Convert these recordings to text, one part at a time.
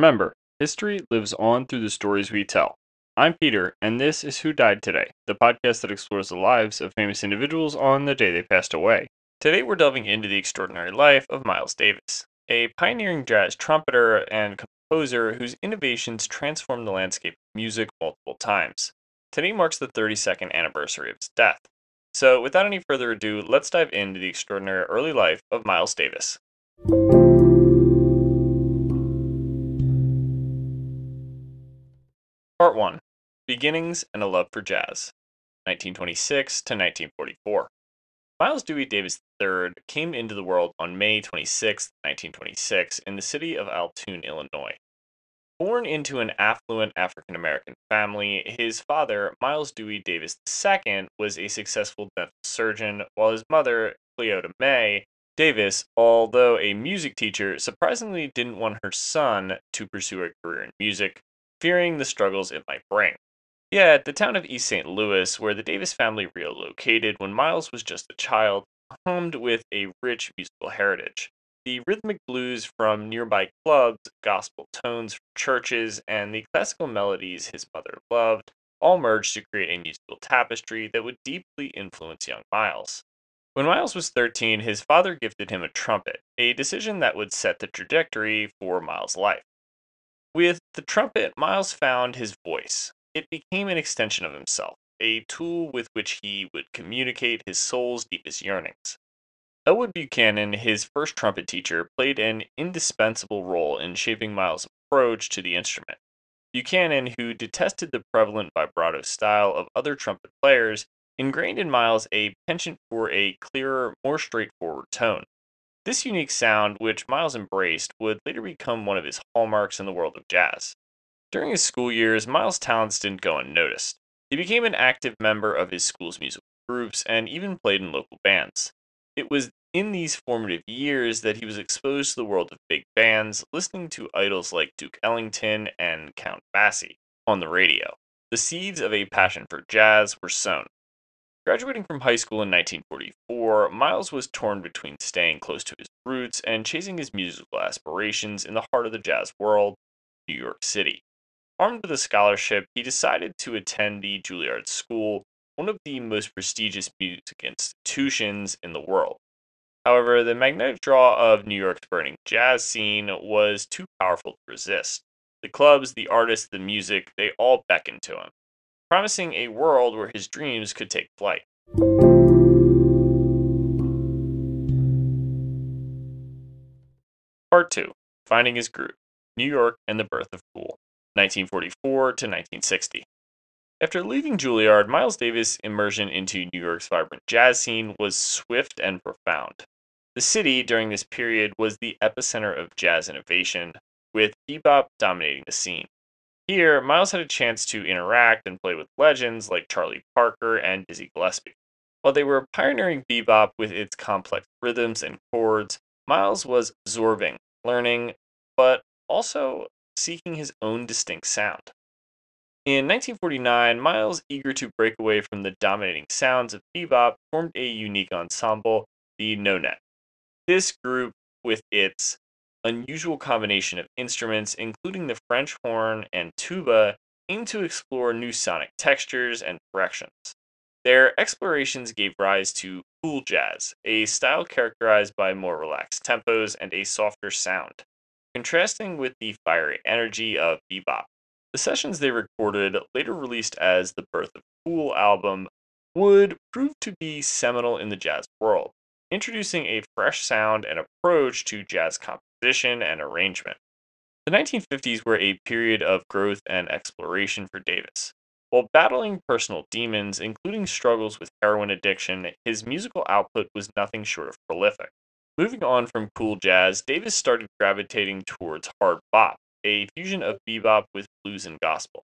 Remember, history lives on through the stories we tell. I'm Peter, and this is Who Died Today, the podcast that explores the lives of famous individuals on the day they passed away. Today, we're delving into the extraordinary life of Miles Davis, a pioneering jazz trumpeter and composer whose innovations transformed the landscape of music multiple times. Today marks the 32nd anniversary of his death. So, without any further ado, let's dive into the extraordinary early life of Miles Davis. 1 Beginnings and a Love for Jazz, 1926 to 1944. Miles Dewey Davis III came into the world on May 26, 1926, in the city of Altoona, Illinois. Born into an affluent African American family, his father, Miles Dewey Davis II, was a successful dental surgeon, while his mother, Cleota May Davis, although a music teacher, surprisingly didn't want her son to pursue a career in music, fearing the struggles it might bring. Yet, the town of East St. Louis, where the Davis family relocated when Miles was just a child, homed with a rich musical heritage. The rhythmic blues from nearby clubs, gospel tones from churches, and the classical melodies his mother loved all merged to create a musical tapestry that would deeply influence young Miles. When Miles was 13, his father gifted him a trumpet, a decision that would set the trajectory for Miles' life. With the trumpet, Miles found his voice. It became an extension of himself, a tool with which he would communicate his soul's deepest yearnings. Elwood Buchanan, his first trumpet teacher, played an indispensable role in shaping Miles' approach to the instrument. Buchanan, who detested the prevalent vibrato style of other trumpet players, ingrained in Miles a penchant for a clearer, more straightforward tone. This unique sound, which Miles embraced, would later become one of his hallmarks in the world of jazz. During his school years, Miles' talents didn't go unnoticed. He became an active member of his school's musical groups and even played in local bands. It was in these formative years that he was exposed to the world of big bands, listening to idols like Duke Ellington and Count Basie on the radio. The seeds of a passion for jazz were sown. Graduating from high school in 1944, Miles was torn between staying close to his roots and chasing his musical aspirations in the heart of the jazz world, New York City. Armed with a scholarship, he decided to attend the Juilliard School, one of the most prestigious music institutions in the world. However, the magnetic draw of New York's burning jazz scene was too powerful to resist. The clubs, the artists, the music, they all beckoned to him promising a world where his dreams could take flight. Part 2 Finding His Groove New York and the Birth of Cool, 1944 to 1960. After leaving Juilliard, Miles Davis' immersion into New York's vibrant jazz scene was swift and profound. The city during this period was the epicenter of jazz innovation, with bebop dominating the scene. Here, Miles had a chance to interact and play with legends like Charlie Parker and Dizzy Gillespie. While they were pioneering bebop with its complex rhythms and chords, Miles was absorbing, learning, but also seeking his own distinct sound. In 1949, Miles, eager to break away from the dominating sounds of bebop, formed a unique ensemble, the nonet. This group, with its unusual combination of instruments, including the French horn and tuba, aim to explore new sonic textures and directions. Their explorations gave rise to cool jazz, a style characterized by more relaxed tempos and a softer sound, contrasting with the fiery energy of bebop. The sessions they recorded, later released as the Birth of Cool album, would prove to be seminal in the jazz world, introducing a fresh sound and approach to jazz composition composition, and arrangement. The 1950s were a period of growth and exploration for Davis. While battling personal demons, including struggles with heroin addiction, his musical output was nothing short of prolific. Moving on from cool jazz, Davis started gravitating towards hard bop, a fusion of bebop with blues and gospel.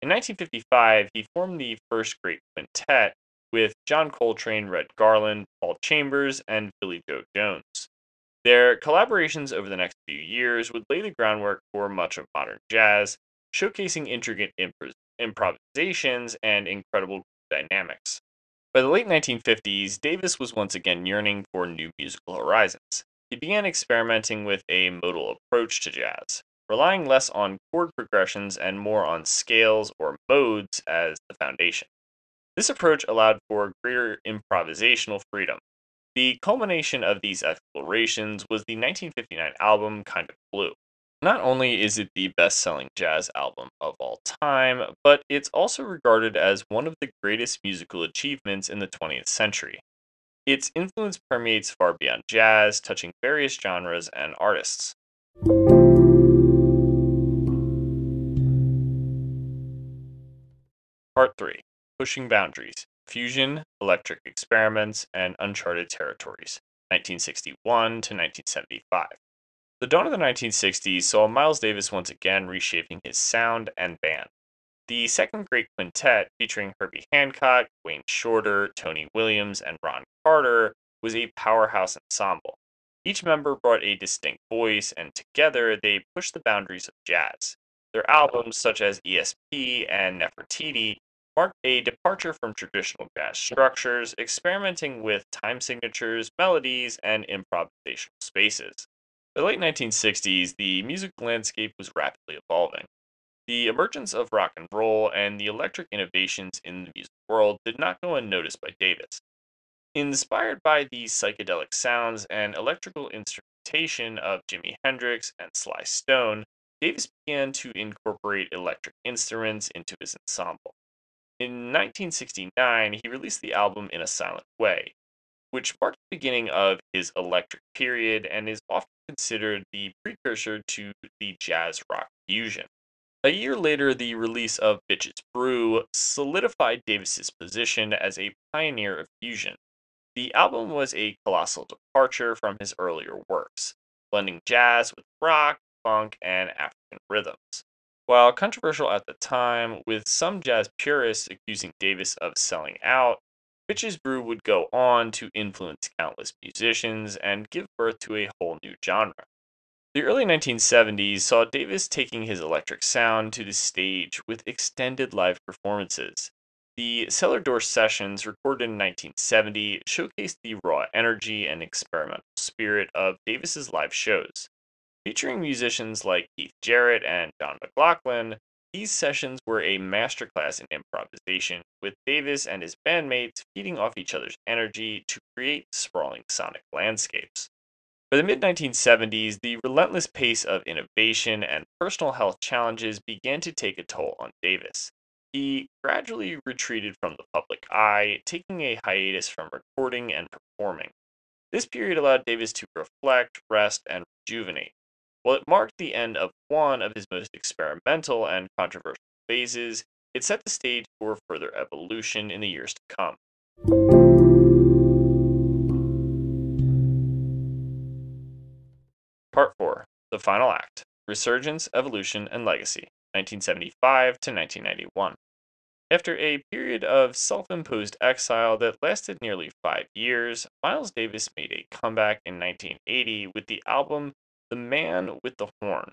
In 1955, he formed the first great quintet with John Coltrane, Red Garland, Paul Chambers, and Philly Joe Jones. Their collaborations over the next few years would lay the groundwork for much of modern jazz, showcasing intricate imp- improvisations and incredible dynamics. By the late 1950s, Davis was once again yearning for new musical horizons. He began experimenting with a modal approach to jazz. relying less on chord progressions and more on scales or modes as the foundation. This approach allowed for greater improvisational freedom. The culmination of these explorations was the 1959 album Kind of Blue. Not only is it the best selling jazz album of all time, but it's also regarded as one of the greatest musical achievements in the 20th century. Its influence permeates far beyond jazz, touching various genres and artists. Part 3 Pushing Boundaries Fusion, Electric Experiments, and Uncharted Territories, 1961 to 1975. The dawn of the 1960s saw Miles Davis once again reshaping his sound and band. The second great quintet, featuring Herbie Hancock, Wayne Shorter, Tony Williams, and Ron Carter, was a powerhouse ensemble. Each member brought a distinct voice, and together they pushed the boundaries of jazz. Their albums, such as ESP and Nefertiti, marked a departure from traditional jazz structures, experimenting with time signatures, melodies, and improvisational spaces. By the late 1960s, the music landscape was rapidly evolving. The emergence of rock and roll and the electric innovations in the music world did not go unnoticed by Davis. Inspired by the psychedelic sounds and electrical instrumentation of Jimi Hendrix and Sly Stone, Davis began to incorporate electric instruments into his ensemble. In 1969, he released the album In a Silent Way, which marked the beginning of his electric period and is often considered the precursor to the jazz rock fusion. A year later, the release of Bitches Brew solidified Davis's position as a pioneer of fusion. The album was a colossal departure from his earlier works, blending jazz with rock, funk, and African rhythms. While controversial at the time, with some jazz purists accusing Davis of selling out, Bitches Brew would go on to influence countless musicians and give birth to a whole new genre. The early 1970s saw Davis taking his electric sound to the stage with extended live performances. The Cellar Door sessions, recorded in 1970, showcased the raw energy and experimental spirit of Davis's live shows. Featuring musicians like Keith Jarrett and John McLaughlin, these sessions were a masterclass in improvisation, with Davis and his bandmates feeding off each other's energy to create sprawling sonic landscapes. By the mid 1970s, the relentless pace of innovation and personal health challenges began to take a toll on Davis. He gradually retreated from the public eye, taking a hiatus from recording and performing. This period allowed Davis to reflect, rest, and rejuvenate. While it marked the end of one of his most experimental and controversial phases, it set the stage for further evolution in the years to come. Part 4 The Final Act Resurgence, Evolution, and Legacy, 1975 to 1991. After a period of self imposed exile that lasted nearly five years, Miles Davis made a comeback in 1980 with the album the Man with the Horn.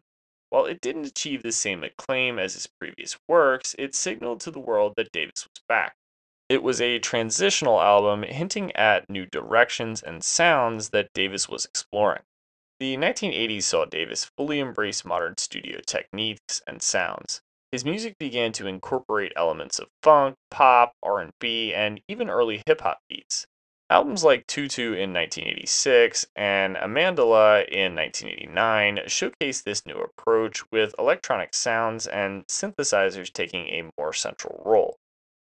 While it didn't achieve the same acclaim as his previous works, it signaled to the world that Davis was back. It was a transitional album hinting at new directions and sounds that Davis was exploring. The 1980s saw Davis fully embrace modern studio techniques and sounds. His music began to incorporate elements of funk, pop, R&B, and even early hip hop beats. Albums like Tutu in 1986 and Amandla in 1989 showcase this new approach with electronic sounds and synthesizers taking a more central role.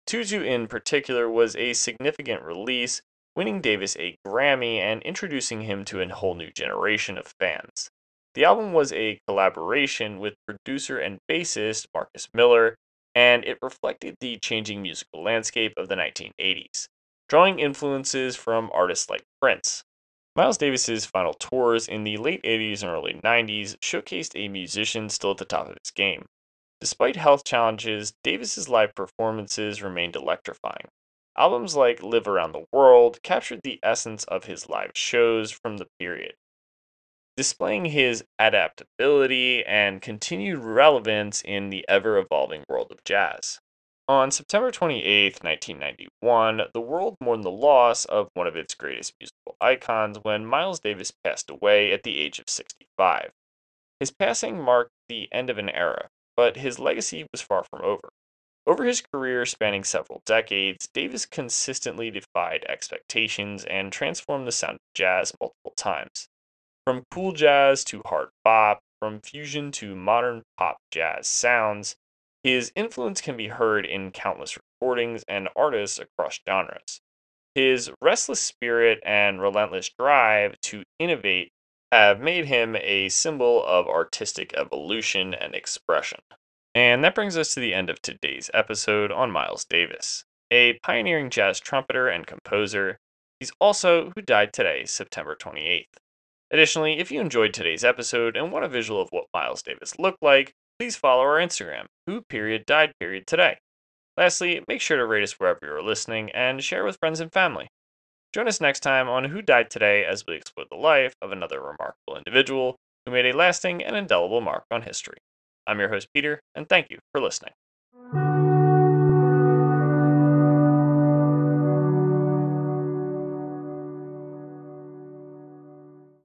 Tutu in particular was a significant release, winning Davis a Grammy and introducing him to a whole new generation of fans. The album was a collaboration with producer and bassist Marcus Miller, and it reflected the changing musical landscape of the 1980s drawing influences from artists like Prince. Miles Davis's final tours in the late 80s and early 90s showcased a musician still at the top of his game. Despite health challenges, Davis's live performances remained electrifying. Albums like Live Around the World captured the essence of his live shows from the period, displaying his adaptability and continued relevance in the ever evolving world of jazz. On September 28, 1991, the world mourned the loss of one of its greatest musical icons when Miles Davis passed away at the age of 65. His passing marked the end of an era, but his legacy was far from over. Over his career spanning several decades, Davis consistently defied expectations and transformed the sound of jazz multiple times. From cool jazz to hard bop, from fusion to modern pop jazz sounds, his influence can be heard in countless recordings and artists across genres. His restless spirit and relentless drive to innovate have made him a symbol of artistic evolution and expression. And that brings us to the end of today's episode on Miles Davis, a pioneering jazz trumpeter and composer. He's also who died today, September 28th. Additionally, if you enjoyed today's episode and want a visual of what Miles Davis looked like, please follow our Instagram, who period died period today. Lastly, make sure to rate us wherever you're listening and share with friends and family. Join us next time on Who Died Today as we explore the life of another remarkable individual who made a lasting and indelible mark on history. I'm your host, Peter, and thank you for listening.